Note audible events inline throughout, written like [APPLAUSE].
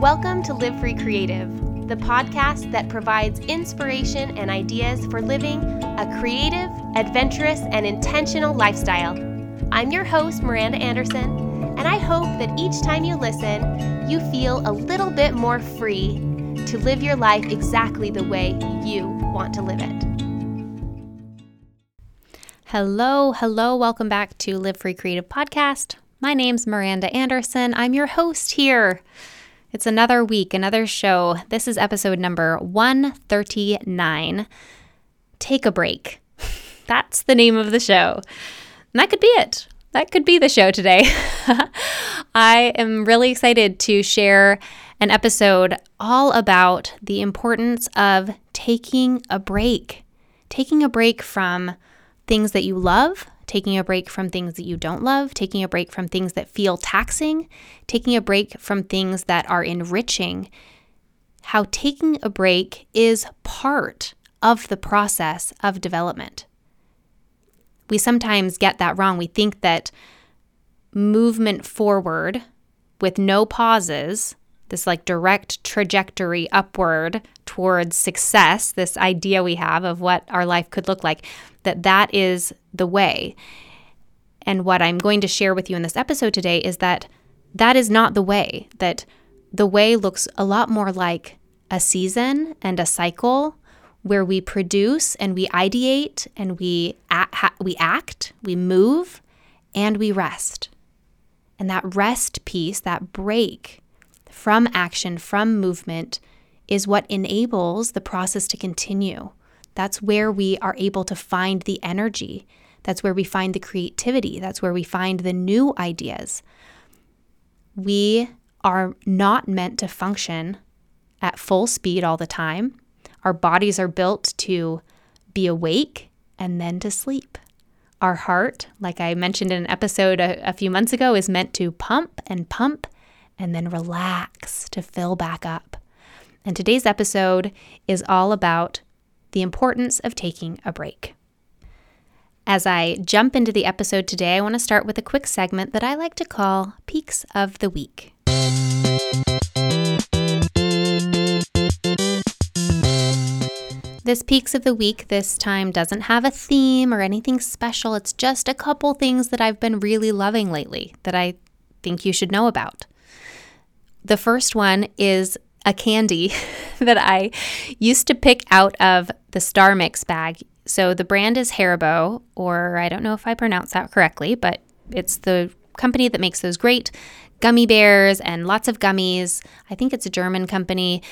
Welcome to Live Free Creative, the podcast that provides inspiration and ideas for living a creative, adventurous, and intentional lifestyle. I'm your host, Miranda Anderson, and I hope that each time you listen, you feel a little bit more free to live your life exactly the way you want to live it. Hello, hello, welcome back to Live Free Creative Podcast. My name's Miranda Anderson. I'm your host here. It's another week, another show. This is episode number 139. Take a break. [LAUGHS] That's the name of the show. And that could be it. That could be the show today. [LAUGHS] I am really excited to share an episode all about the importance of taking a break. Taking a break from things that you love, taking a break from things that you don't love, taking a break from things that feel taxing, taking a break from things that are enriching. How taking a break is part of the process of development. We sometimes get that wrong. We think that movement forward with no pauses, this like direct trajectory upward towards success, this idea we have of what our life could look like, that that is the way. And what I'm going to share with you in this episode today is that that is not the way, that the way looks a lot more like a season and a cycle where we produce and we ideate and we act, we act, we move, and we rest. And that rest piece, that break from action, from movement, is what enables the process to continue. That's where we are able to find the energy. That's where we find the creativity. That's where we find the new ideas. We are not meant to function at full speed all the time. Our bodies are built to be awake and then to sleep. Our heart, like I mentioned in an episode a, a, few months ago, is meant to pump and pump and then relax to fill back up. And today's episode is all about the importance of taking a break. As I jump into the episode today, I want to start with a quick segment that I like to call Peaks of the Week. This Peaks of the Week this time doesn't have a theme or anything special. It's just a couple things that I've been really loving lately that I think you should know about. The first one is a candy [LAUGHS] that I used to pick out of the Star Mix bag. So the brand is Haribo, or I don't know if I pronounce that correctly, but it's the company that makes those great gummy bears and lots of gummies. I think it's a German company.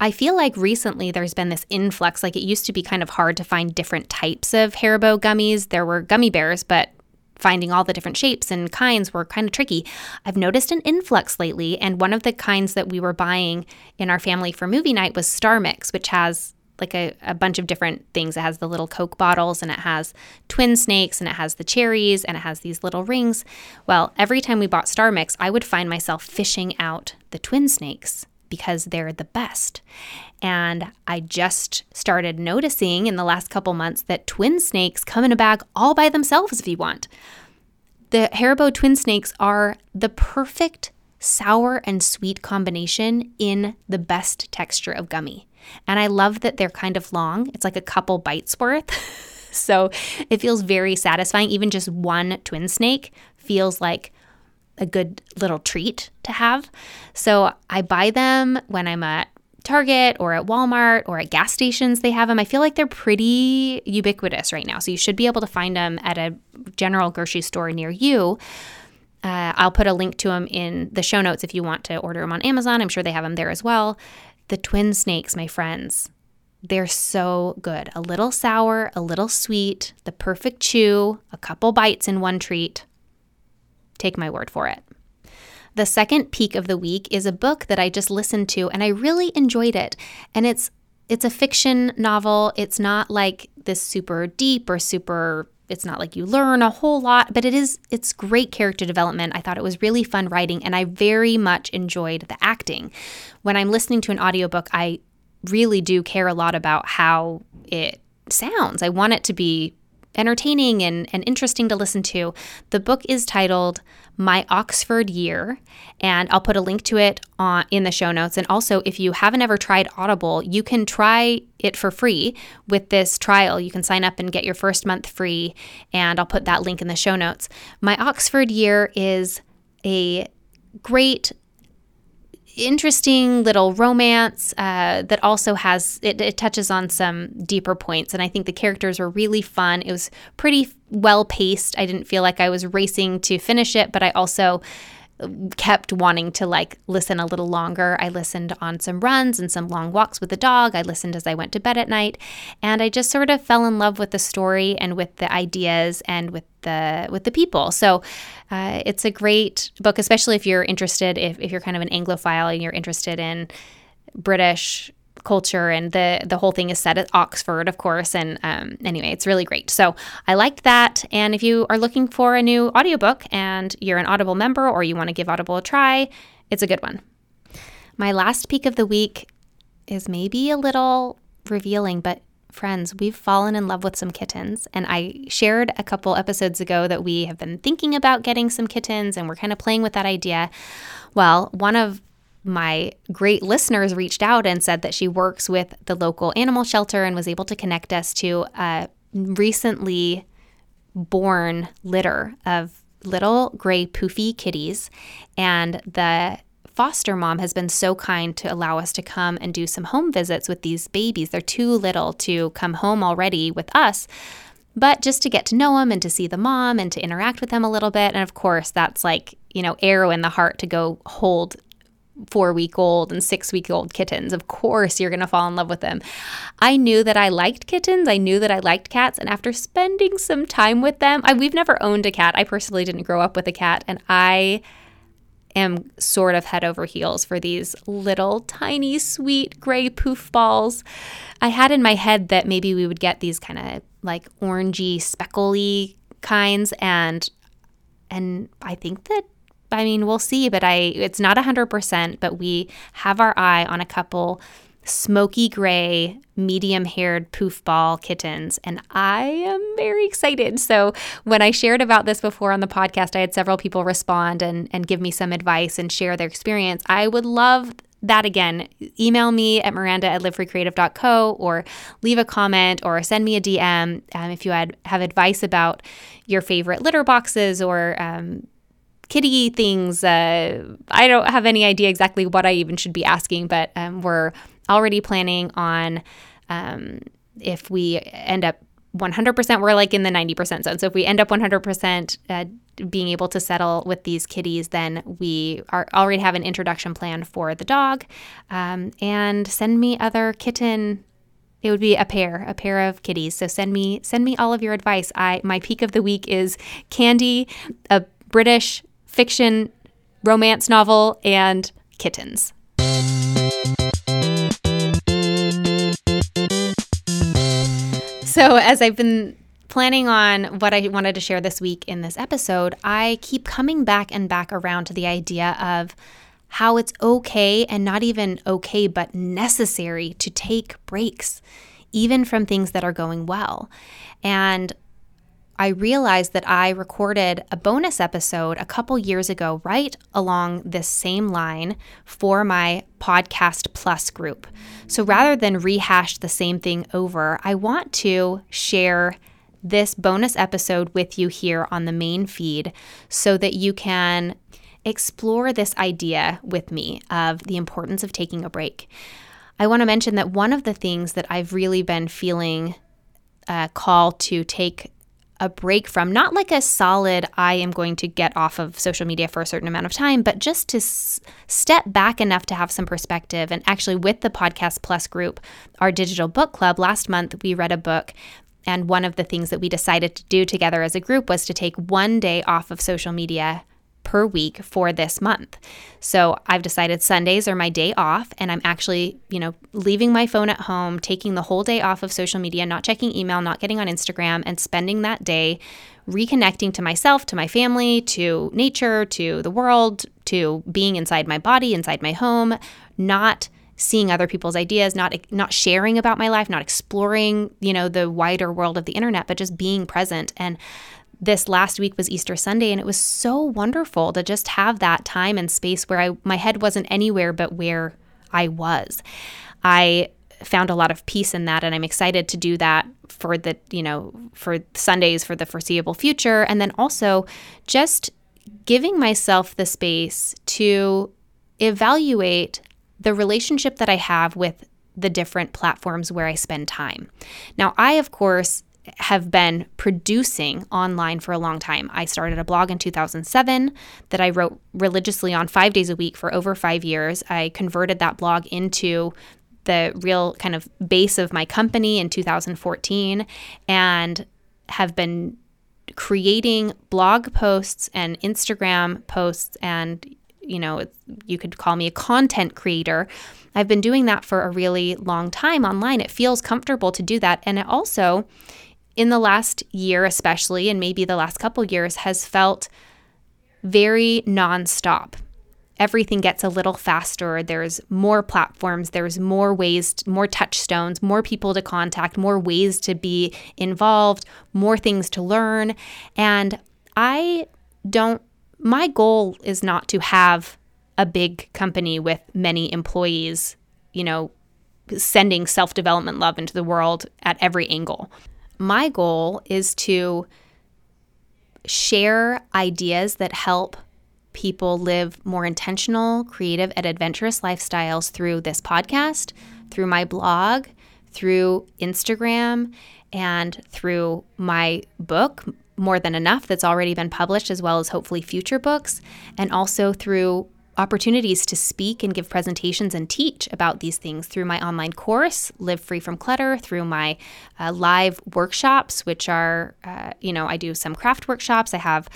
I feel like recently there's been this influx. Like it used to be kind of hard to find different types of Haribo gummies. There were gummy bears, but finding all the different shapes and kinds were kind of tricky. I've noticed an influx lately, and one of the kinds that we were buying in our family for movie night was Star Mix, which has like a, a bunch of different things. It has the little Coke bottles and it has twin snakes and it has the cherries and it has these little rings. Well, every time we bought Star Mix, I would find myself fishing out the twin snakes because they're the best. And I just started noticing in the last couple months that twin snakes come in a bag all by themselves if you want. The Haribo twin snakes are the perfect sour and sweet combination in the best texture of gummy. And I love that they're kind of long. It's like a couple bites worth. [LAUGHS] so it feels very satisfying. Even just one twin snake feels like a good little treat to have. So I buy them when I'm at Target or at Walmart or at gas stations, they have them. I feel like they're pretty ubiquitous right now. So you should be able to find them at a general grocery store near you. Uh, I'll put a link to them in the show notes if you want to order them on Amazon. I'm sure they have them there as well. The twin snakes, my friends, they're so good. A little sour, a little sweet, the perfect chew, a couple bites in one treat. Take my word for it. The second peak of the week is a book that I just listened to and I really enjoyed it. And it's it's a fiction novel. It's not like this super deep or super it's not like you learn a whole lot, but it is it's great character development. I thought it was really fun writing and I very much enjoyed the acting. When I'm listening to an audiobook, I really do care a lot about how it sounds. I want it to be entertaining and, and interesting to listen to. The book is titled My Oxford Year, and I'll put a link to it on, in the show notes. And also, if you haven't ever tried Audible, you can try it for free with this trial. You can sign up and get your first month free, and I'll put that link in the show notes. My Oxford Year is a great interesting little romance uh, that also has it, it, touches on some deeper points and i think the characters were really fun it was pretty well paced i didn't feel like i was racing to finish it but i also kept wanting to like listen a little longer. I listened on some runs and some long walks with the dog. I listened as I went to bed at night, and I just sort of fell in love with the story and with the ideas and with the with the people. So uh, it's a great book, especially if you're interested if if you're kind of an Anglophile and you're interested in British culture and the the whole thing is set at Oxford, of course. And um, anyway, it's really great. So I liked that. And if you are looking for a new audiobook and you're an Audible member or you want to give Audible a try, it's a good one. My last peak of the week is maybe a little revealing, but friends, we've fallen in love with some kittens. And I shared a couple episodes ago that we have been thinking about getting some kittens and we're kind of playing with that idea. Well, one of my great listeners reached out and said that she works with the local animal shelter and was able to connect us to a recently born litter of little gray poofy kitties. And the foster mom has been so kind to allow us to come and do some home visits with these babies. They're too little to come home already with us. But just to get to know them and to see the mom and to interact with them a little bit. And of course, that's like, you know, arrow in the heart to go hold four week old and six week old kittens. Of course, you're going to fall in love with them. I knew that I liked kittens. I knew that I liked cats. And after spending some time with them, I, we've never owned a cat. I personally didn't grow up with a cat. And I am sort of head over heels for these little tiny sweet gray poof balls. I had in my head that maybe we would get these kind of like orangey speckly kinds and and I think that I mean, we'll see, but I it's not 100%, but we have our eye on a couple smoky gray, medium haired poof ball kittens. And I am very excited. So, when I shared about this before on the podcast, I had several people respond and, and give me some advice and share their experience. I would love that again. Email me at miranda at livefreecreative.co or leave a comment or send me a DM um, if you had, have advice about your favorite litter boxes or um, kitty things. Uh, I don't have any idea exactly what I even should be asking, but um, we're already planning on um, if we end up 100%, we're like in the 90% zone. So if we end up 100% uh, being able to settle with these kitties, then we are already have an introduction plan for the dog. Um, and send me other kitten it would be a pair, a pair of kitties. So send me send me all of your advice. I my peak of the week is Candy, a British fiction, romance novel, and kittens. So, as I've been planning on what I wanted to share this week in this episode, I keep coming back and back around to the idea of how it's okay and not even okay, but necessary to take breaks, even from things that are going well. And I realized that I recorded a bonus episode a couple years ago, right along this same line for my Podcast Plus group. So rather than rehash the same thing over, I want to share this bonus episode with you here on the main feed so that you can explore this idea with me of the importance of taking a break. I want to mention that one of the things that I've really been feeling uh, a call to take a break from, not like a solid, I am going to get off of social media for a certain amount of time, but just to s- step back enough to have some perspective. And actually, with the Podcast Plus group, our digital book club, last month we read a book. And one of the things that we decided to do together as a group was to take one day off of social media per week for this month. So I've decided Sundays are my day off, and I'm actually, you know, leaving my phone at home, taking the whole day off of social media, not checking email, not getting on Instagram, and spending that day reconnecting to myself, to my family, to nature, to the world, to being inside my body, inside my home, not seeing other people's ideas, not not sharing about my life, not exploring, you know, the wider world of the internet, but just being present. And this last week was Easter Sunday and it was so wonderful to just have that time and space where I my head wasn't anywhere but where I was. I found a lot of peace in that and I'm excited to do that for the, you know, for Sundays for the foreseeable future and then also just giving myself the space to evaluate the relationship that I have with the different platforms where I spend time. Now, I of course have been producing online for a long time. I started a blog in 2007 that I wrote religiously on five days a week for over five years. I converted that blog into the real kind of base of my company in 2014 and have been creating blog posts and Instagram posts and you know you could call me a content creator I've been doing that for a really long time online. It feels comfortable to do that. And it also in the last year, especially, and maybe the last couple years, has felt very nonstop. Everything gets a little faster. There's more platforms, there's more ways, more touchstones, more people to contact, more ways to be involved, more things to learn. And I don't, my goal is not to have a big company with many employees, you know, sending self development love into the world at every angle my goal is to share ideas that help people live more intentional, creative, and adventurous lifestyles through this podcast, through my blog, through Instagram, and through my book, More Than Enough, that's already been published, as well as hopefully future books, and also through opportunities to speak and give presentations and teach about these things through my online course, Live Free from Clutter, through my uh, live workshops, which are, uh, you know, I do some craft workshops. I have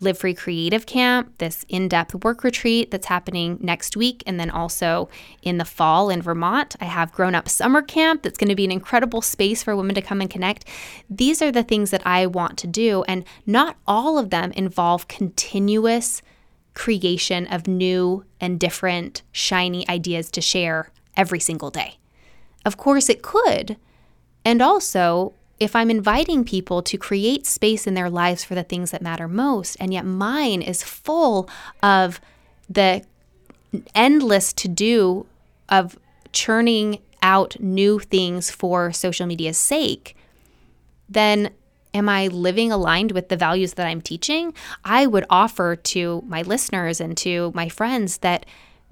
Live Free Creative Camp, this in depth work retreat that's happening next week. And then also in the fall in Vermont, I have Grown Up Summer Camp that's going to be an incredible space for women to come and connect. These are the things that I want to do. And not all of them involve continuous creation of new and different, shiny ideas to share every single day. Of course, it could. And also, if I'm inviting people to create space in their lives for the things that matter most, and yet mine is full of the endless to do of churning out new things for social media's sake, then am I living aligned with the values that I'm teaching? I would offer to my listeners and to my friends that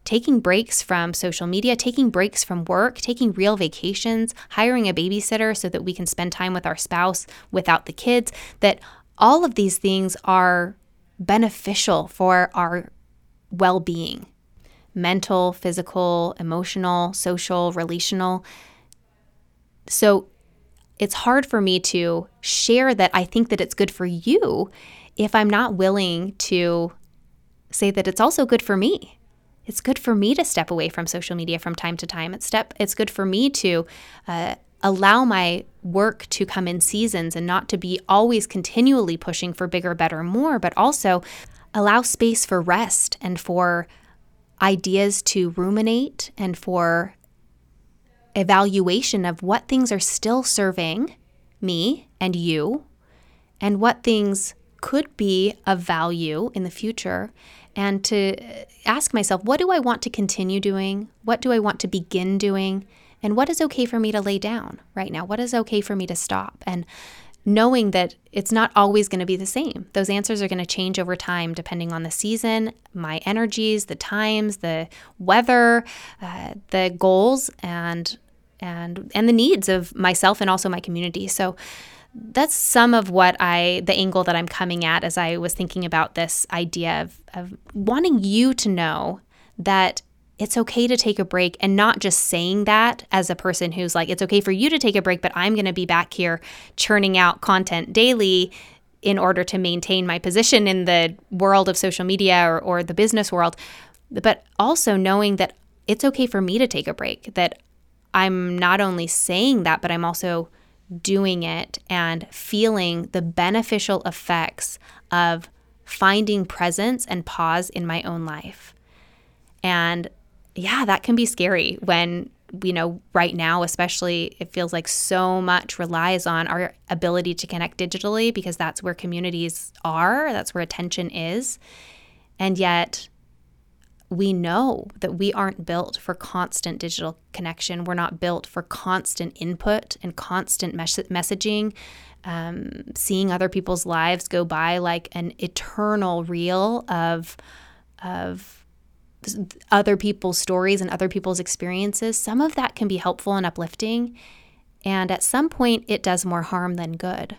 taking breaks from social media, taking breaks from work, taking real vacations, hiring a babysitter so that we can spend time with our spouse without the kids, that all of these things are beneficial for our well being mental, physical, emotional, social, relational. So it's hard for me to share that I think that it's good for you if I'm not willing to say that it's also good for me. It's good for me to step away from social media from time to time. It's step. It's good for me to uh, allow my work to come in seasons and not to be always continually pushing for bigger, better, more, but also allow space for rest and for ideas to ruminate and for evaluation of what things are still serving me and you, and what things could be of value in the future, and to uh, ask myself, what do I want to continue doing? What do I want to begin doing? And what is okay for me to lay down right now? What is okay for me to stop? And knowing that it's not always going to be the same. Those answers are going to change over time depending on the season, my energies, the times, the weather, uh, the goals, and and and the needs of myself and also my community. So that's some of what I the angle that I'm coming at as I was thinking about this idea of, of wanting you to know that it's okay to take a break and not just saying that as a person who's like, it's okay for you to take a break, but I'm going to be back here churning out content daily in order to maintain my position in the world of social media or, or the business world. But also knowing that it's okay for me to take a break, that I'm not only saying that, but I'm also doing it and feeling the beneficial effects of finding presence and pause in my own life. And yeah, that can be scary when, you know, right now, especially, it feels like so much relies on our ability to connect digitally because that's where communities are, that's where attention is. And yet, we know that we aren't built for constant digital connection. We're not built for constant input and constant mes- messaging, um, seeing other people's lives go by like an eternal reel of of other people's stories and other people's experiences, some of that can be helpful and uplifting. And at some point, it does more harm than good.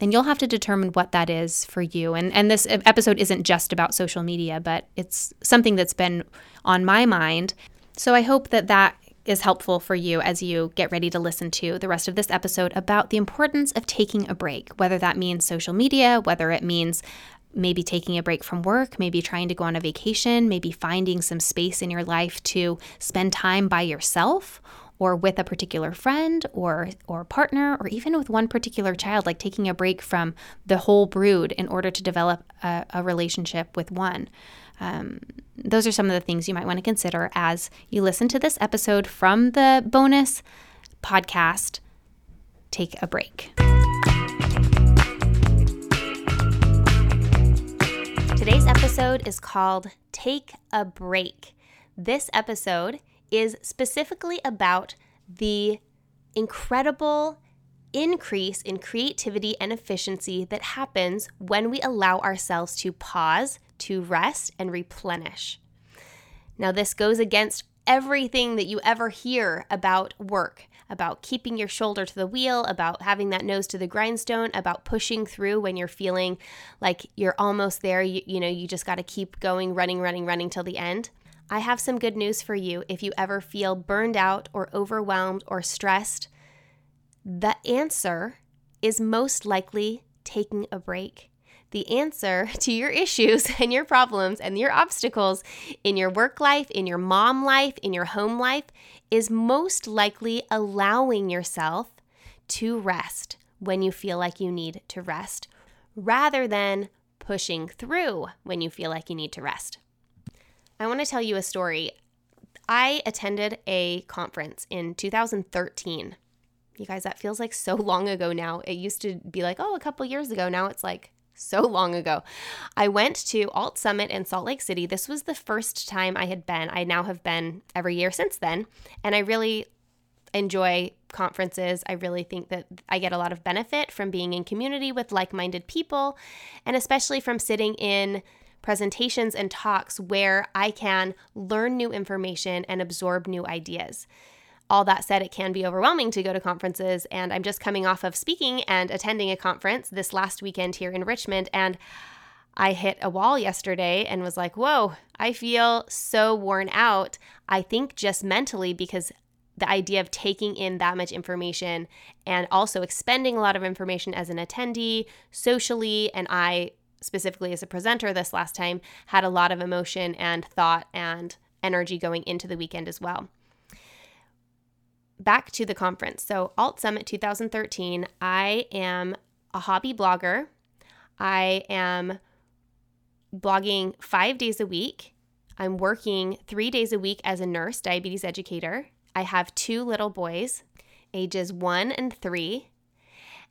And you'll have to determine what that is for you. And, and this episode isn't just about social media, but it's something that's been on my mind. So I hope that that is helpful for you as you get ready to listen to the rest of this episode about the importance of taking a break, whether that means social media, whether it means maybe taking a break from work, maybe trying to go on a vacation, maybe finding some space in your life to spend time by yourself or with a particular friend or or partner or even with one particular child like taking a break from the whole brood in order to develop a, a relationship with one. Um, those are some of the things you might want to consider as you listen to this episode from the bonus podcast take a break episode is called Take a Break. This episode is specifically about the incredible increase in creativity and efficiency that happens when we allow ourselves to pause, to rest, and replenish. Now, this goes against everything that you ever hear about work about keeping your shoulder to the wheel, about having that nose to the grindstone, about pushing through when you're feeling like you're almost there. You, you know, you just got to keep going, running, running, running till the end. I have some good news for you if you ever feel burned out or overwhelmed or stressed. The answer is most likely taking a break the answer [LAUGHS] to your issues and your problems and your obstacles in your work life, in your mom life, in your home life is most likely allowing yourself to rest when you feel like you need to rest rather than pushing through when you feel like you need to rest. I want to tell you a story. I attended a conference in 2013. You guys, that feels like so [LAUGHS] long ago now. It used to be like, oh, a couple years ago. Now it's like so long ago. I went to Alt Summit in Salt Lake City. This was the first time I had been. I now have been every year since then. And I really enjoy conferences. I really think that I get a lot of benefit from being in community with like minded people, and especially from sitting in presentations and talks where I can learn new information and absorb new ideas. All that said, it can be overwhelming to go to conferences. And I'm just coming off of speaking and attending a conference this last weekend here in Richmond. And I hit a wall yesterday and was like, whoa, I feel so worn out. I think just mentally because the idea of taking in that much information and also expending a lot of information as an attendee socially, and I specifically as a presenter this last time had a lot of emotion and thought and energy going into the weekend as well back to the conference. So, Alt Summit 2013, I am a hobby blogger. I am blogging five days a week. I'm working three days a week as a nurse, diabetes educator. I have two little boys, ages one and three.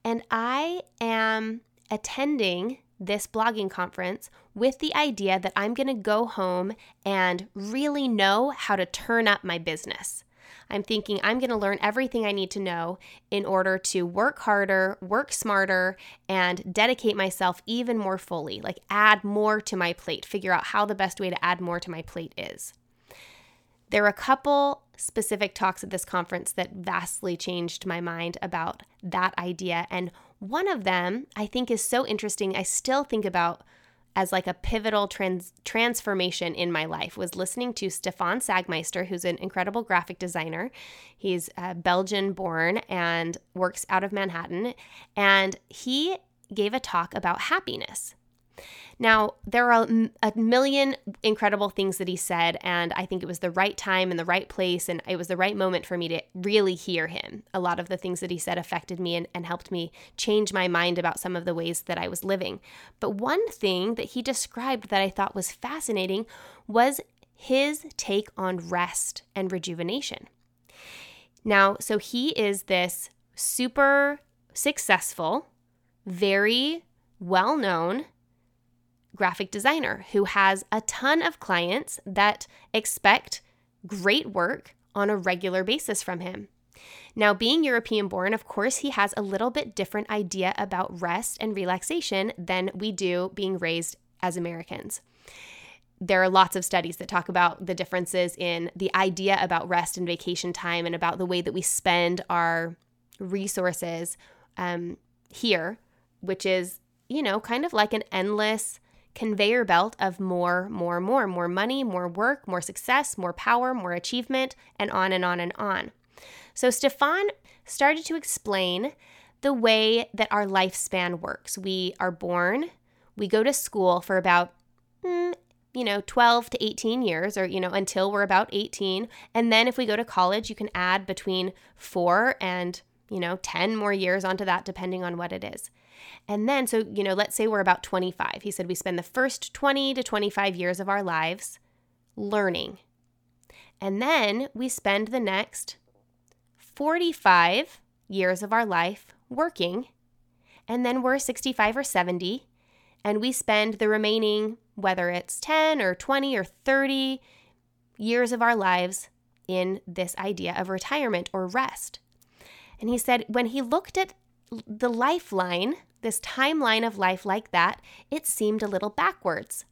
And I am attending this blogging conference with the idea that I'm going to go home and really know how to turn up my business. I'm thinking I'm going to learn everything I need to know in order to work harder, work smarter, and dedicate myself even more fully, like add more to my plate, figure out how the best way to add more to my plate is. There are a couple specific talks at this conference that vastly changed my mind about that idea. And one of them I think is so interesting. I still think about as like a pivotal trans- transformation in my life was listening to Stefan Sagmeister, who's an incredible graphic designer. He's uh, Belgian born and works out of Manhattan. And he gave a talk about happiness. Now, there are a million incredible things that he said, and I think it was the right time and the right place, and it was the right moment for me to really hear him. A lot of the things that he said affected me and, and helped me change my mind about some of the ways that I was living. But one thing that he described that I thought was fascinating was his take on rest and rejuvenation. Now, so he is this super successful, very well known graphic designer who has a ton of clients that expect great work on a regular basis from him. Now, being European born, of course, he has a little bit different idea about rest and relaxation than we do being raised as Americans. There are lots of studies that talk about the differences in the idea about rest and vacation time and about the way that we spend our resources um, here, which is, you know, kind of like an endless conveyor belt of more, more, more, more money, more work, more success, more power, more achievement, and on and on and on. So Stefan started to explain the way that our lifespan works. We are born, we go to school for about, mm, you know, 12 to 18 years, or, you know, until we're about 18. And then if we go to college, you can add between four and, you know, 10 more years onto that, depending on what it is. And then, so, you know, let's say we're about 25. He said we spend the first 20 to 25 years of our lives learning. And then we spend the next 45 years of our life working. And then we're 65 or 70. And we spend the remaining, whether it's 10 or 20 or 30 years of our lives in this idea of retirement or rest. And he said when he looked at the lifeline, this timeline of life like that, it seemed a little backwards.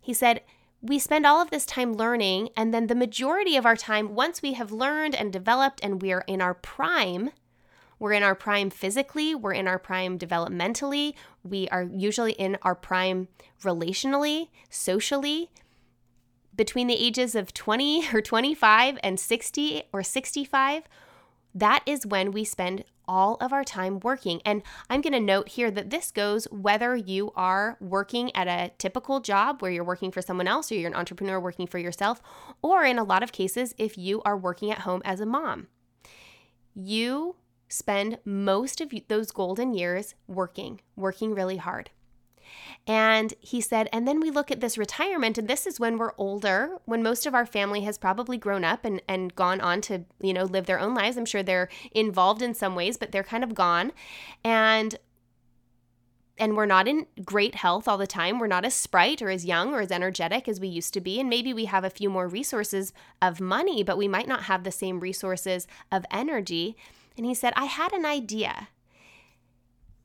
He said, we spend all of this time learning, and then the majority of our time, once we have learned and developed and we are in our prime, we're in our prime physically, we're in our prime developmentally, we are usually in our prime relationally, socially. Between the ages of 20 [LAUGHS] or 25 and 60 or 65, that is when we spend all of our time working. And I'm going to note here that this goes whether you are working at a typical job where you're working for someone else or you're an entrepreneur working for yourself, or in a lot of cases, if you are working at home as a mom. You spend most of those golden years working, working really hard. And he said, and then we look at this retirement, and this is when we're older, when most of our family has probably grown up and, and gone on to, you know, live their own lives. I'm sure they're involved in some ways, but they're kind of gone. And and we're not in great health all the time. We're not as sprite or as young or as energetic as we used to be. And maybe we have a few more resources of money, but we might not have the same resources of energy. And he said, I had an idea.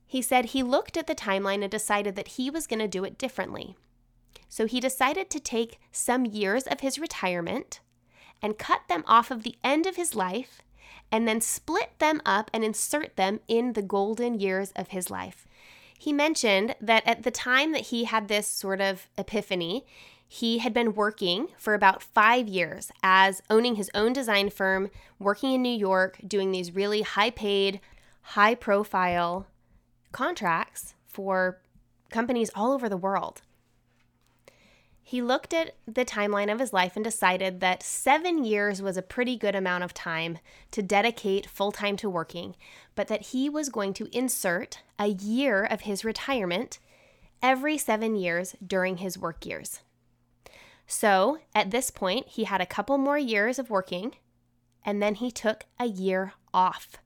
He said he looked at the timeline and decided that he was going to do it differently. So he decided to take some years of his retirement and cut them off of the end of his life and then split them up and insert them in the golden years of his life. He mentioned that at the time that he had this sort of epiphany, he had been working for about five years as owning his own design firm, working in New York, doing these really high paid, high profile contracts for companies all over the world. He looked at the timeline of his life and decided that seven years was a pretty good amount of time to dedicate full time to working, but that he was going to insert a year of his retirement every seven years during his work years. So at this point, he had a couple more years of working, and then he took a year off.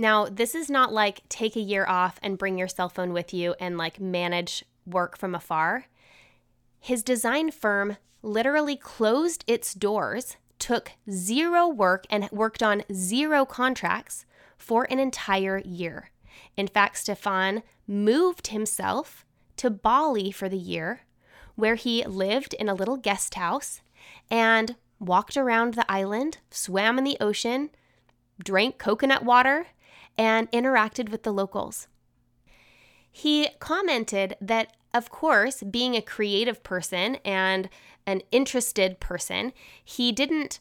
Now, this is not like take a year off and bring your cell phone with you and like manage work from afar. His design firm literally closed its doors took zero work and worked on zero contracts for an entire year. In fact, Stefan moved himself to Bali for the year, where he lived in a little guest house and walked around the island, swam in the ocean, drank coconut water, and interacted with the locals. He commented that, of course, being a creative person and an interested person, he didn't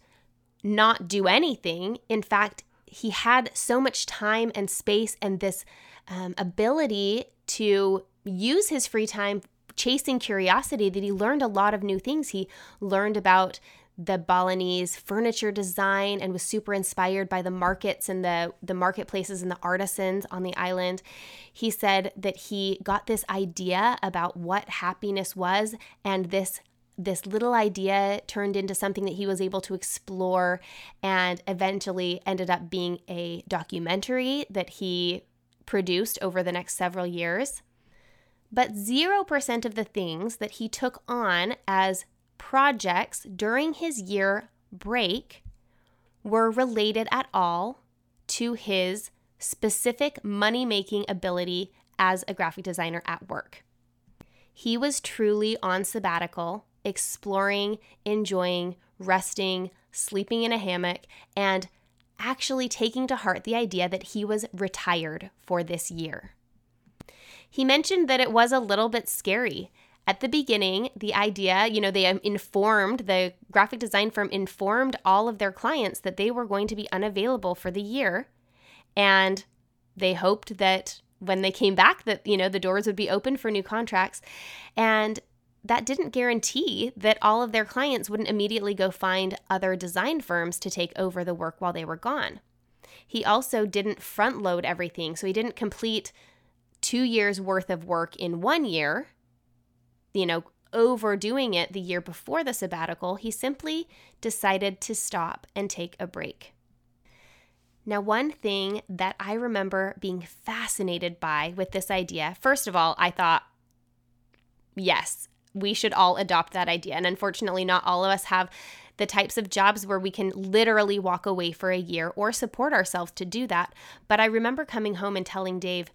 not do anything. In fact, he had so much time and space and this um, ability to use his free time chasing curiosity that he learned a lot of new things. He learned about the Balinese furniture design and was super inspired by the markets and the, the marketplaces and the artisans on the island. He said that he got this idea about what happiness was, and this this little idea turned into something that he was able to explore and eventually ended up being a documentary that he produced over the next several years. But 0% of the things that he took on as projects during his year break were related at all to his specific money making ability as a graphic designer at work. He was truly on sabbatical, exploring, enjoying, resting, sleeping in a hammock, and actually taking to heart the idea that he was retired for this year. He mentioned that it was a little bit scary at the beginning, the idea, you know, they um, informed, the graphic design firm informed all of their clients that they were going to be unavailable for the year. And they hoped that when they came back that, you know, the doors would be open for new contracts. And that didn't guarantee that all of their clients wouldn't immediately go find other design firms to take over the work while they were gone. He also didn't front load everything. So he didn't complete two years worth of work in one year you know, overdoing it the year before the sabbatical, he simply decided to stop and take a break. Now, one thing that I remember being fascinated by with this idea, first of all, I thought, yes, we should all adopt that idea. And unfortunately, not all of us have the types of jobs where we can literally walk away for a year or support ourselves to do that. But I remember coming home and telling Dave,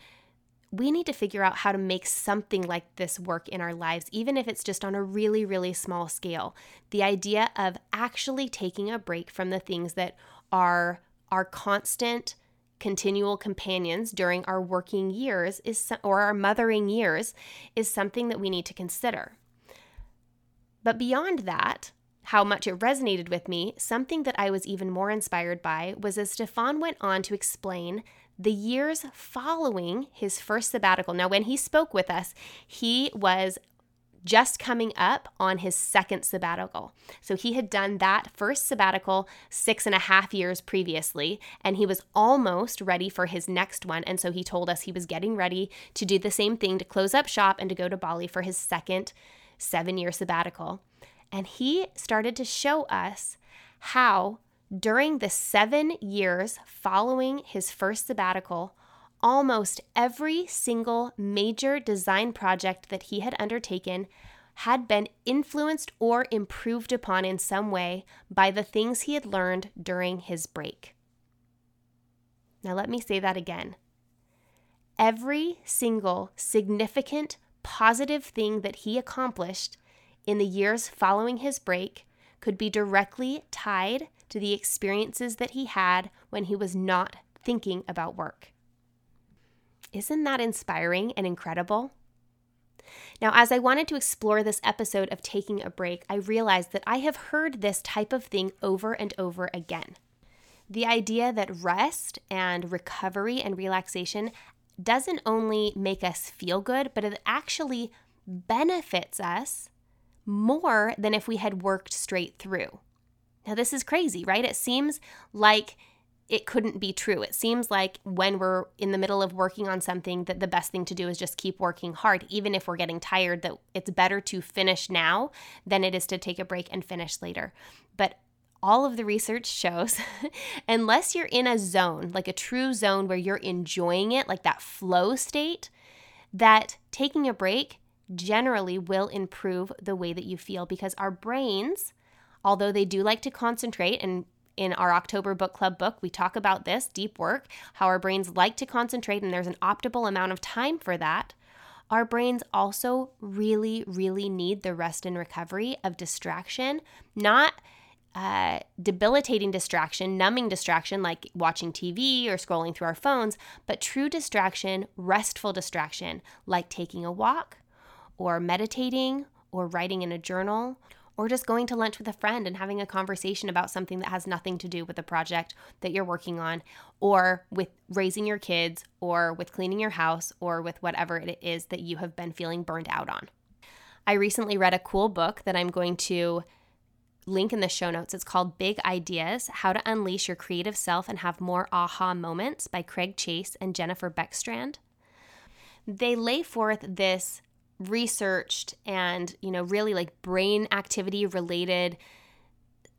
we need to figure out how to make something like this work in our lives, even if it's just on a really, really small scale. The idea of actually taking a break from the things that are our constant, continual companions during our working years is or our mothering years is something that we need to consider. But beyond that, how much it resonated with me, something that I was even more inspired by was as Stefan went on to explain the years following his first sabbatical. Now, when he spoke with us, he was just coming up on his second sabbatical. So he had done that first sabbatical six and a half years previously, and he was almost ready for his next one. And so he told us he was getting ready to do the same thing to close up shop and to go to Bali for his second seven year sabbatical. And he started to show us how during the seven years following his first sabbatical, almost every single major design project that he had undertaken had been influenced or improved upon in some way by the things he had learned during his break. Now, let me say that again. Every single significant positive thing that he accomplished in the years following his break could be directly tied to the experiences that he had when he was not thinking about work. Isn't that inspiring and incredible? Now, as I wanted to explore this episode of taking a break, I realized that I have heard this type of thing over and over again. The idea that rest and recovery and relaxation doesn't only make us feel good, but it actually benefits us more than if we had worked straight through. Now, this is crazy, right? It seems like it couldn't be true. It seems like when we're in the middle of working on something that the best thing to do is just keep working hard even if we're getting tired that it's better to finish now than it is to take a break and finish later. But all of the research shows [LAUGHS] unless you're in a zone, like a true zone where you're enjoying it, like that flow state, that taking a break generally will improve the way that you feel because our brains although they do like to concentrate and in our October book club book, we talk about this deep work, how our brains like to concentrate, and there's an optimal amount of time for that. Our brains also really, really need the rest and recovery of distraction, not uh, debilitating distraction, numbing distraction like watching TV or scrolling through our phones, but true distraction, restful distraction like taking a walk or meditating or writing in a journal or just going to lunch with a friend and having a conversation about something that has nothing to do with the project that you're working on, or with raising your kids, or with cleaning your house, or with whatever it is that you have been feeling burned out on. I recently read a cool book that I'm going to link in the show notes. It's called Big Ideas How to Unleash Your Creative Self and Have More Aha Moments by Craig Chase and Jennifer Beckstrand. They lay forth this researched and you know really like brain activity related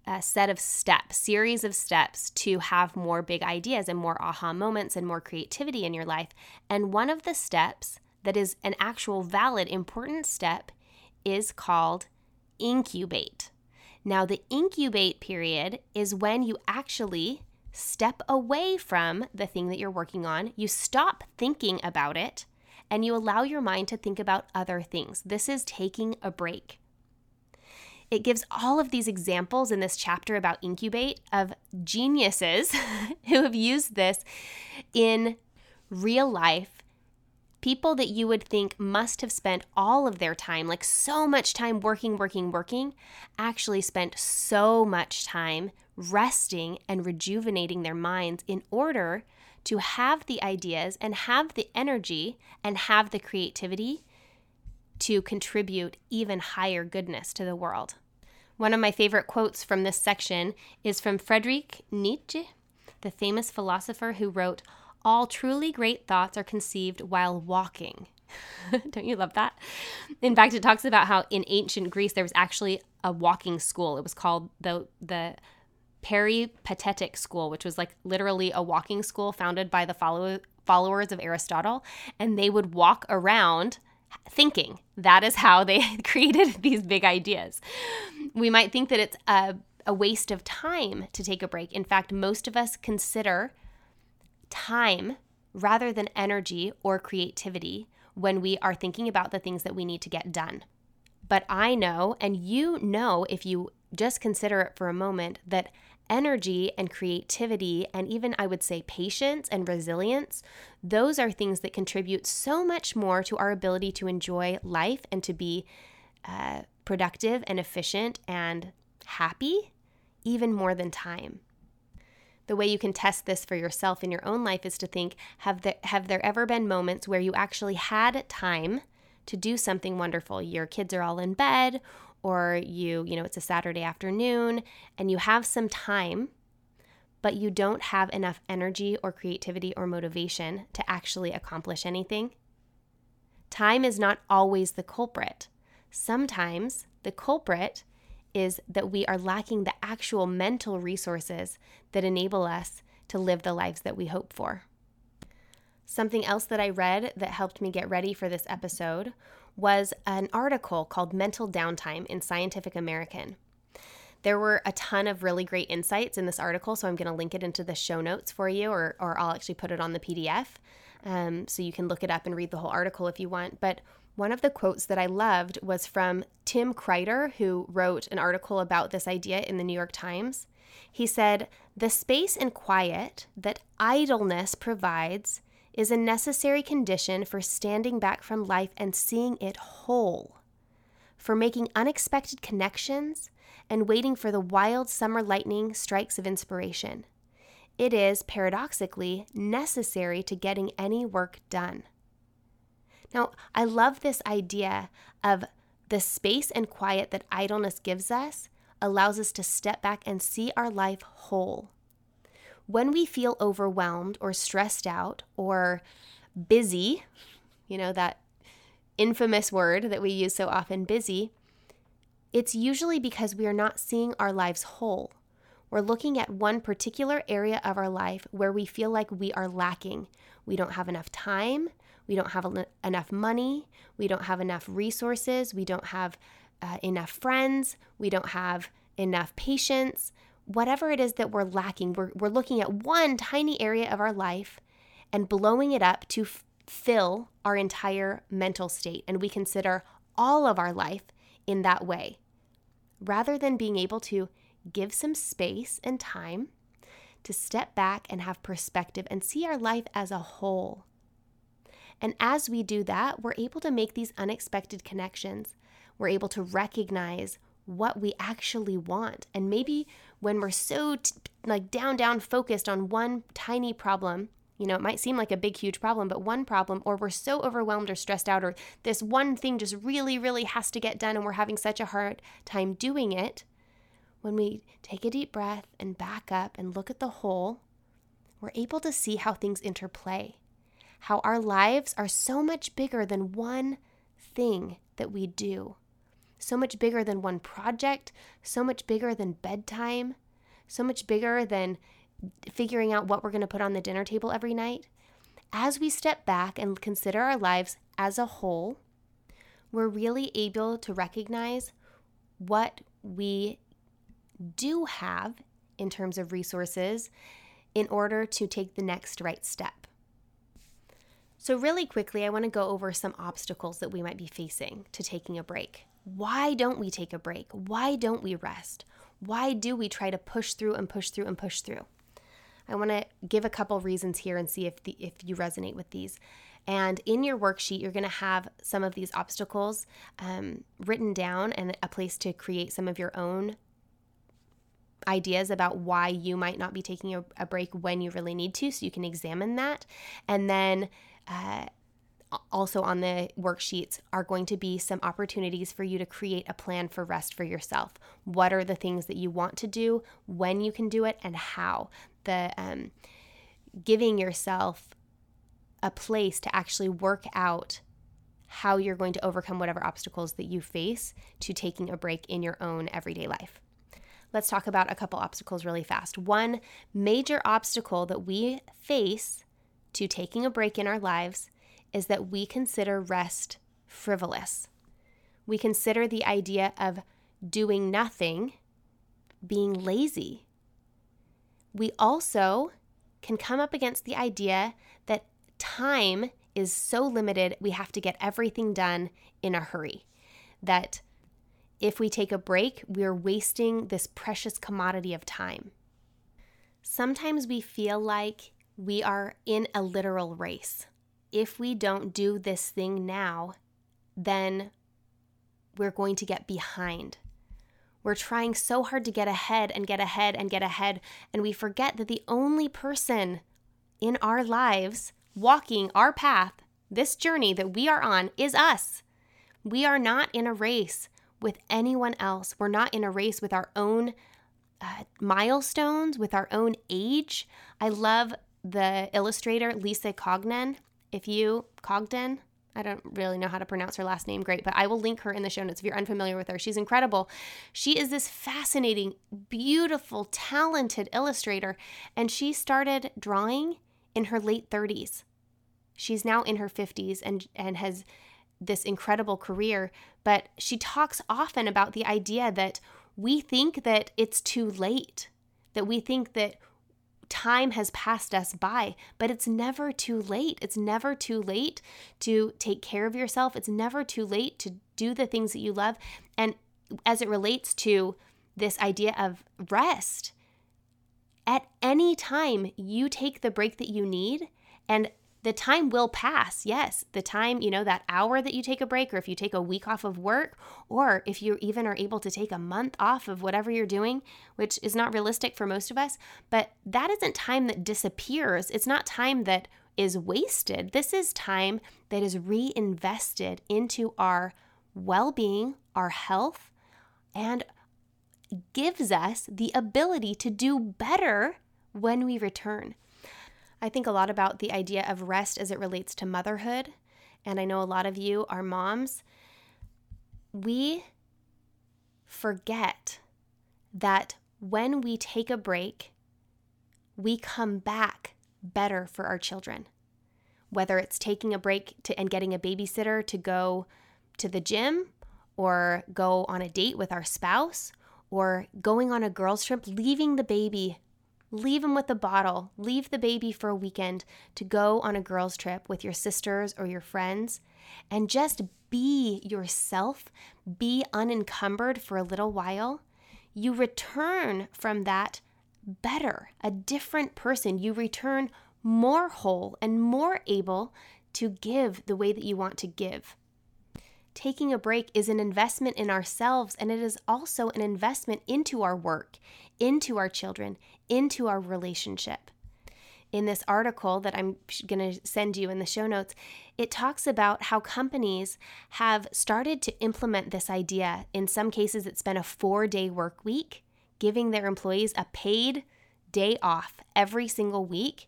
uh, set of steps series of steps to have more big ideas and more aha moments and more creativity in your life. And one of the steps that is an actual valid important step is called incubate. Now the incubate period is when you actually step away from the thing that you're working on. You stop thinking about it and you allow your mind to think about other things. This is taking a break. It gives all of these examples in this chapter about incubate of geniuses [LAUGHS] who have used this in real life. People that you would think must have spent all of their time, like so much time working, working, working, actually spent so much time resting and rejuvenating their minds in order to have the ideas and have the energy and have the creativity to contribute even higher goodness to the world. One of my favorite quotes from this section is from Friedrich Nietzsche, the famous philosopher who wrote, All truly great thoughts are conceived while walking. [LAUGHS] Don't you love that? In fact, it talks about how in ancient Greece there was actually a walking school. It was called the the peripatetic school, which was like literally a walking school founded by the follow- followers of Aristotle. And they would walk around thinking. That is how they [LAUGHS] created these big ideas. We might think that it's a, a waste of time to take a break. In fact, most of us consider time rather than energy or creativity when we are thinking about the things that we need to get done. But I know, and you know, if you just consider it for a moment, that energy and creativity, and even I would say patience and resilience, those are things that contribute so much more to our ability to enjoy life and to be uh, productive and efficient and happy, even more than time. The way you can test this for yourself in your own life is to think have there, have there ever been moments where you actually had time to do something wonderful? Your kids are all in bed, or you, you know, it's a Saturday afternoon and you have some time, but you don't have enough energy or creativity or motivation to actually accomplish anything. Time is not always the culprit. Sometimes the culprit is that we are lacking the actual mental resources that enable us to live the lives that we hope for. Something else that I read that helped me get ready for this episode was an article called Mental Downtime in Scientific American. There were a ton of really great insights in this article, so I'm going to link it into the show notes for you, or, or I'll actually put it on the PDF um, so you can look it up and read the whole article if you want. But one of the quotes that I loved was from Tim Kreider, who wrote an article about this idea in the New York Times. He said, The space and quiet that idleness provides is a necessary condition for standing back from life and seeing it whole, for making unexpected connections and waiting for the wild summer lightning strikes of inspiration. It is, paradoxically, necessary to getting any work done. Now, I love this idea of the space and quiet that idleness gives us allows us to step back and see our life whole. When we feel overwhelmed or stressed out or busy, you know, that infamous word that we use so often, busy, it's usually because we are not seeing our lives whole. We're looking at one particular area of our life where we feel like we are lacking. We don't have enough time. We don't have enough money. We don't have enough resources. We don't have uh, enough friends. We don't have enough patience, whatever it is that we're lacking, we're, we're looking at one tiny area of our life and blowing it up to f- fill our entire mental state. And we consider all of our life in that way, rather than being able to give some space and time to step back and have perspective and see our life as a whole. And as we do that, we're able to make these unexpected connections. We're able to recognize what we actually want. And maybe when we're so t- like down, down focused on one tiny problem, you know, it might seem like a big, huge problem, but one problem, or we're so overwhelmed or stressed out, or this one thing just really, really has to get done and we're having such a hard time doing it. When we take a deep breath and back up and look at the whole, we're able to see how things interplay, how our lives are so much bigger than one thing that we do, so much bigger than one project, so much bigger than bedtime, so much bigger than figuring out what we're going to put on the dinner table every night, as we step back and consider our lives as a whole, we're really able to recognize what we do have in terms of resources in order to take the next right step. So, really quickly, I want to go over some obstacles that we might be facing to taking a break. Why don't we take a break? Why don't we rest? Why do we try to push through and push through and push through? I want to give a couple reasons here and see if the, if you resonate with these. And in your worksheet, you're going to have some of these obstacles um, written down and a place to create some of your own ideas about why you might not be taking a, a break when you really need to, so you can examine that. And then uh, also on the worksheets are going to be some opportunities for you to create a plan for rest for yourself. What are the things that you want to do, when you can do it, and how? The um, giving yourself a place to actually work out how you're going to overcome whatever obstacles that you face to taking a break in your own everyday life. Let's talk about a couple obstacles really fast. One major obstacle that we face to taking a break in our lives is that we consider rest frivolous. We consider the idea of doing nothing being lazy. We also can come up against the idea that time is so limited, we have to get everything done in a hurry. That if we take a break, we're wasting this precious commodity of time. Sometimes we feel like we are in a literal race if we don't do this thing now, then we're going to get behind. We're trying so hard to get ahead and get ahead and get ahead, and we forget that the only person in our lives walking our path, this journey that we are on, is us. We are not in a race with anyone else. We're not in a race with our own uh, milestones, with our own age. I love the illustrator Lisa Cogden if you, Cogden, I don't really know how to pronounce her last name great, but I will link her in the show notes if you're unfamiliar with her. She's incredible. She is this fascinating, beautiful, talented illustrator, and she started drawing in her late 30s. She's now in her 50s and, and has this incredible career, but she talks often about the idea that we think that it's too late, that we think that time has passed us by, but it's never too late. It's never too late to take care of yourself. It's never too late to do the things that you love. And as it relates to this idea of rest, at any time you take the break that you need and the time will pass. Yes, the time, you know, that hour that you take a break, or if you take a week off of work, or if you even are able to take a month off of whatever you're doing, which is not realistic for most of us, but that isn't time that disappears. It's not time that is wasted. This is time that is reinvested into our well being, our health, and gives us the ability to do better when we return. I think a lot about the idea of rest as it relates to motherhood. And I know a lot of you are moms. We forget that when we take a break, we come back better for our children. Whether it's taking a break to, and getting a babysitter to go to the gym or go on a date with our spouse, or going on a girls' trip, leaving the baby, leave them with the bottle, leave the baby for a weekend to go on a girls' trip with your sisters or your friends, and just be yourself, be unencumbered for a little while, you return from that better, a different person. You return more whole and more able to give the way that you want to give. Taking a break is an investment in ourselves, and it is also an investment into our work, into our children, into our relationship. In this article that I'm going to send you in the show notes, it talks about how companies have started to implement this idea. In some cases, it's been a four day work week, giving their employees a paid day off every single week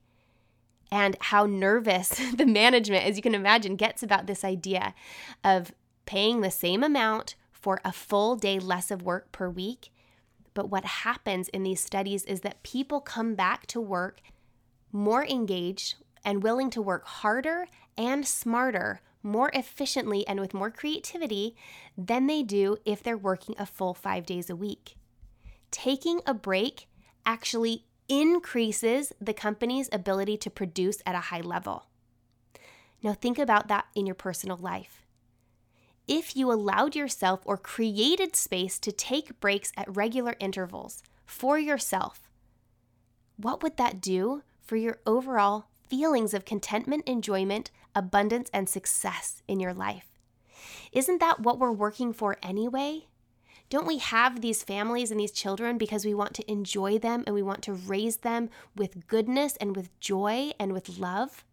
and how nervous [LAUGHS] the management, as you can imagine, gets about this idea of paying the same amount for a full day less of work per week. But what happens in these studies is that people come back to work more engaged and willing to work harder and smarter, more efficiently, and with more creativity than they do if they're working a full five days a week. Taking a break actually increases the company's ability to produce at a high level. Now, think about that in your personal life. If you allowed yourself or created space to take breaks at regular intervals for yourself, what would that do for your overall feelings of contentment, enjoyment, abundance, and success in your life? Isn't that what we're working for anyway? Don't we have these families and these children because we want to enjoy them and we want to raise them with goodness and with joy and with love?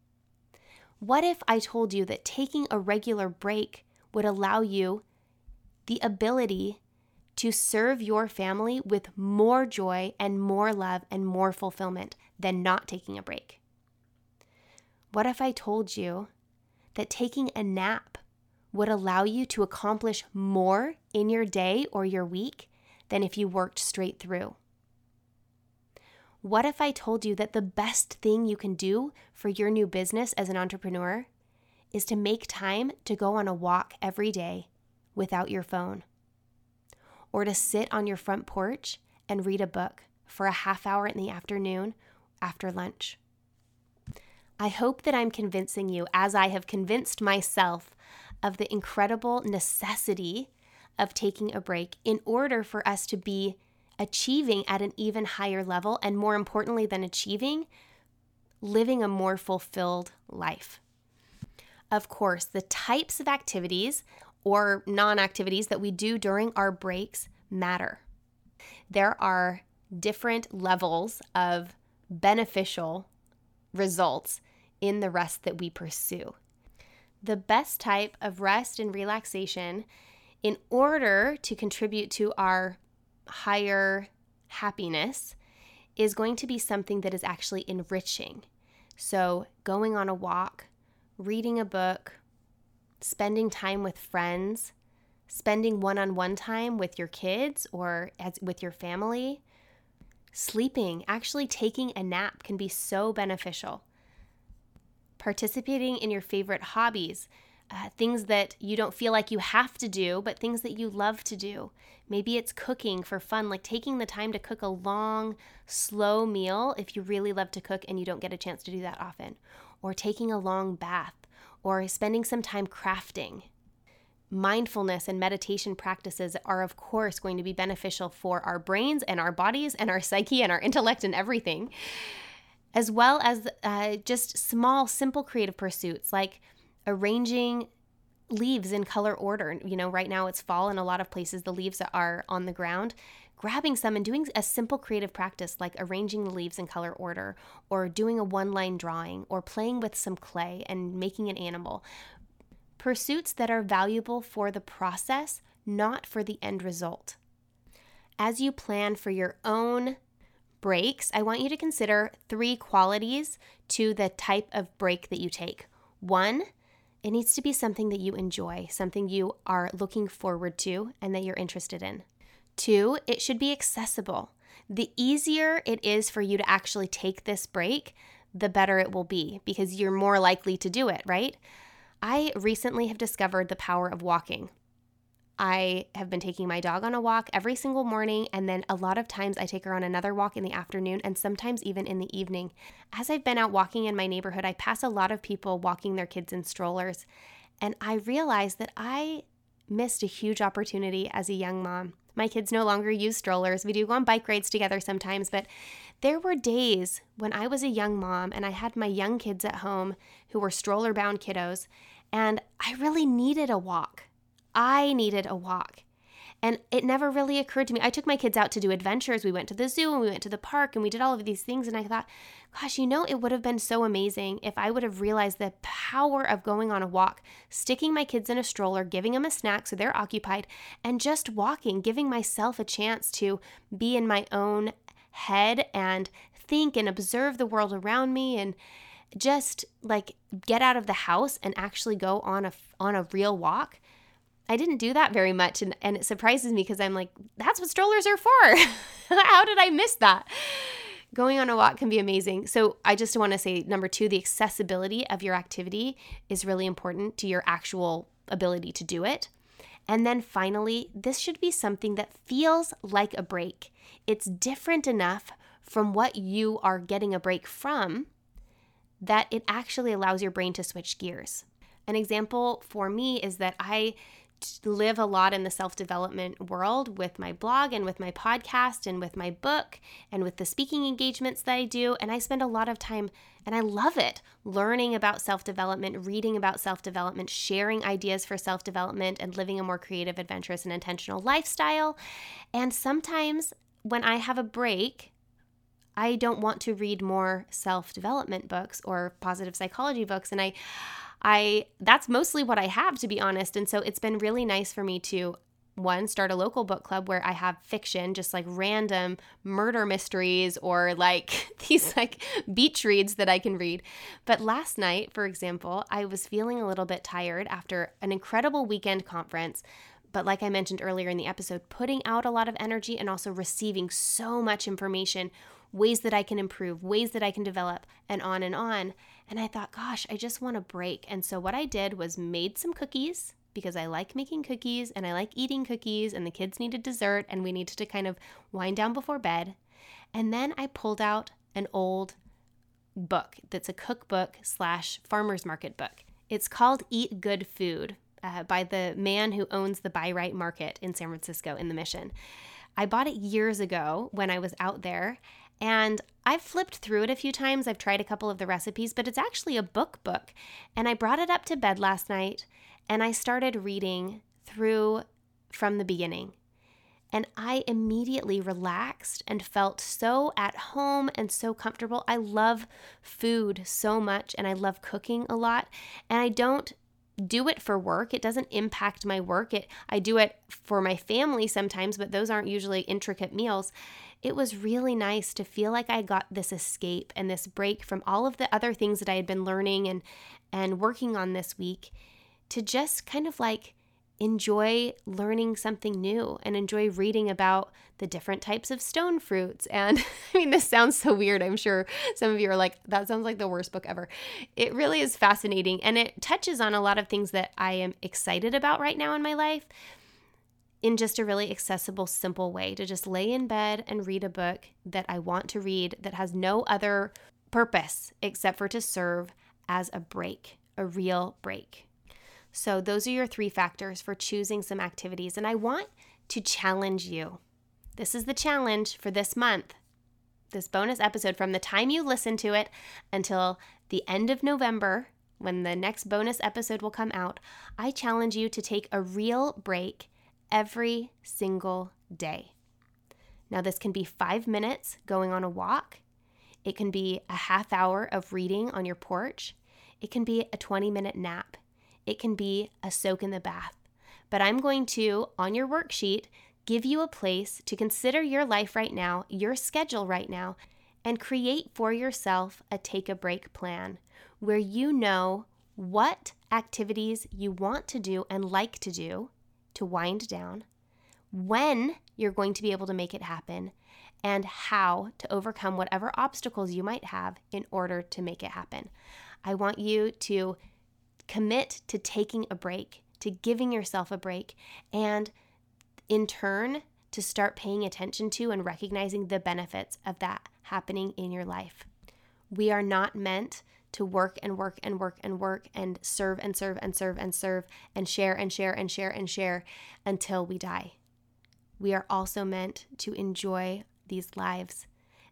What if I told you that taking a regular break would allow you the ability to serve your family with more joy and more love and more fulfillment than not taking a break? What if I told you that taking a nap would allow you to accomplish more in your day or your week than if you worked straight through? What if I told you that the best thing you can do for your new business as an entrepreneur is to make time to go on a walk every day without your phone? Or to sit on your front porch and read a book for a half hour in the afternoon after lunch? I hope that I'm convincing you, as I have convinced myself, of the incredible necessity of taking a break in order for us to be achieving at an even higher level, and more importantly than achieving, living a more fulfilled life. Of course, the types of activities or non activities that we do during our breaks matter. There are different levels of beneficial results in the rest that we pursue the best type of rest and relaxation in order to contribute to our higher happiness is going to be something that is actually enriching. So, going on a walk, reading a book, spending time with friends, spending one on one time with your kids or as, with your family, sleeping, actually taking a nap can be so beneficial. Participating in your favorite hobbies, uh, things that you don't feel like you have to do, but things that you love to do. Maybe it's cooking for fun, like taking the time to cook a long, slow meal if you really love to cook and you don't get a chance to do that often, or taking a long bath, or spending some time crafting. Mindfulness and meditation practices are, of course, going to be beneficial for our brains and our bodies and our psyche and our intellect and everything as well as uh, just small, simple creative pursuits like arranging leaves in color order. You know, right now it's fall, in a lot of places the leaves are on the ground. Grabbing some and doing a simple creative practice like arranging the leaves in color order, or doing a one line drawing, or playing with some clay and making an animal. Pursuits that are valuable for the process, not for the end result. As you plan for your own breaks, I want you to consider three qualities to the type of break that you take. One, it needs to be something that you enjoy, something you are looking forward to and that you're interested in. Two, it should be accessible. The easier it is for you to actually take this break, the better it will be because you're more likely to do it, right? I recently have discovered the power of walking. I have been taking my dog on a walk every single morning, and then a lot of times I take her on another walk in the afternoon and sometimes even in the evening. As I've been out walking in my neighborhood, I pass a lot of people walking their kids in strollers, and I realize that I missed a huge opportunity as a young mom. My kids no longer use strollers. We do go on bike rides together sometimes, but there were days when I was a young mom and I had my young kids at home who were stroller bound kiddos, and I really needed a walk. I needed a walk. And it never really occurred to me. I took my kids out to do adventures. We went to the zoo and we went to the park and we did all of these things. And I thought, gosh, you know, it would have been so amazing if I would have realized the power of going on a walk, sticking my kids in a stroller, giving them a snack so they're occupied, and just walking, giving myself a chance to be in my own head and think and observe the world around me and just like get out of the house and actually go on a on a real walk I didn't do that very much. And, and it surprises me because I'm like, that's what strollers are for. [LAUGHS] How did I miss that? Going on a walk can be amazing. So, I just want to say number two, the accessibility of your activity is really important to your actual ability to do it. And then finally, this should be something that feels like a break. It's different enough from what you are getting a break from that it actually allows your brain to switch gears. An example for me is that I live a lot in the self development world with my blog and with my podcast and with my book and with the speaking engagements that I do. And I spend a lot of time, and I love it, learning about self development, reading about self development, sharing ideas for self development, and living a more creative, adventurous, and intentional lifestyle. And sometimes when I have a break, I don't want to read more self development books or positive psychology books. And I, I that's mostly what I have to be honest. And so it's been really nice for me to one start a local book club where I have fiction, just like random murder mysteries or like [LAUGHS] these like beach reads that I can read. But last night, for example, I was feeling a little bit tired after an incredible weekend conference. But like I mentioned earlier in the episode, putting out a lot of energy and also receiving so much information ways that I can improve, ways that I can develop, and on and on. And I thought, gosh, I just want a break. And so what I did was made some cookies because I like making cookies and I like eating cookies, and the kids needed dessert, and we needed to kind of wind down before bed. And then I pulled out an old book that's a cookbook slash farmer's market book. It's called Eat Good Food uh, by the man who owns the Bi-Rite Market in San Francisco in the Mission. I bought it years ago when I was out there, and I've flipped through it a few times. I've tried a couple of the recipes, but it's actually a book book. And I brought it up to bed last night and I started reading through from the beginning. And I immediately relaxed and felt so at home and so comfortable. I love food so much and I love cooking a lot. And I don't do it for work. It doesn't impact my work. It I do it for my family sometimes, but those aren't usually intricate meals. It was really nice to feel like I got this escape and this break from all of the other things that I had been learning and and working on this week to just kind of like enjoy learning something new and enjoy reading about the different types of stone fruits. And [LAUGHS] I mean, this sounds so weird. I'm sure some of you are like, that sounds like the worst book ever. It really is fascinating and it touches on a lot of things that I am excited about right now in my life in just a really accessible, simple way to just lay in bed and read a book that I want to read that has no other purpose except for to serve as a break, a real break. So, those are your three factors for choosing some activities. And I want to challenge you. This is the challenge for this month, this bonus episode from the time you listen to it until the end of November, when the next bonus episode will come out. I challenge you to take a real break every single day. Now, this can be five minutes going on a walk. It can be a half hour of reading on your porch. It can be a 20 minute nap it can be a soak in the bath. But I'm going to, on your worksheet, give you a place to consider your life right now, your schedule right now, and create for yourself a take a break plan where you know what activities you want to do and like to do to wind down, when you're going to be able to make it happen, and how to overcome whatever obstacles you might have in order to make it happen. I want you to commit to taking a break, to giving yourself a break, and in turn, to start paying attention to and recognizing the benefits of that happening in your life. We are not meant to work and work and work and work and serve and serve and serve and serve and share and share and share and share until we die. We are also meant to enjoy these lives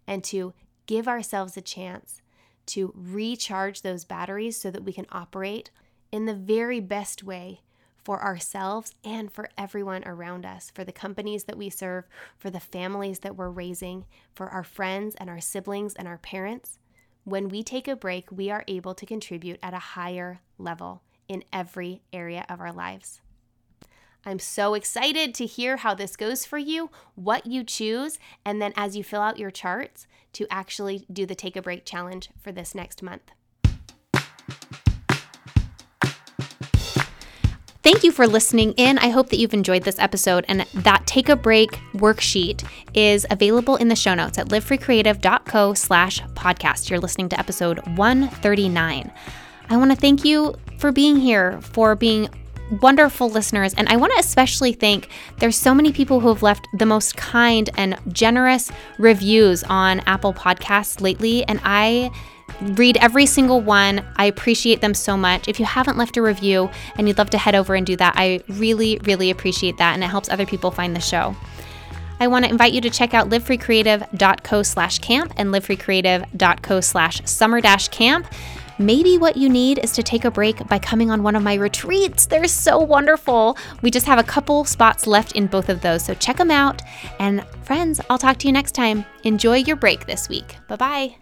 and to give ourselves a chance to recharge those batteries so that we can operate in the very best way for ourselves and for everyone around us, for the companies that we serve, for the families that we're raising, for our friends and our siblings and our parents. When we take a break, we are able to contribute at a higher level in every area of our lives. I'm so excited to hear how this goes for you, what you choose, and then as you fill out your charts, to actually do the Take a Break challenge for this next month. Thank you for listening in. I hope that you've enjoyed this episode. And that take a break worksheet is available in the show notes at livefreecreative.co slash podcast. You're listening to episode 139. I want to thank you for being here, for being wonderful listeners. And I want to especially thank there's so many people who have left the most kind and generous reviews on Apple Podcasts lately. And I read every single one. I appreciate them so much. If you haven't left a review and you'd love to head over and do that, I really, really appreciate that. And it helps other people find the show. I want to invite you to check out livefreecreative.co slash camp and livefreecreative.co slash summer dash camp. Maybe what you need is to take a break by coming on one of my retreats. They're so wonderful. We just have a couple spots left in both of those, so check them out. And friends, I'll talk to you next time. Enjoy your break this week. Bye bye.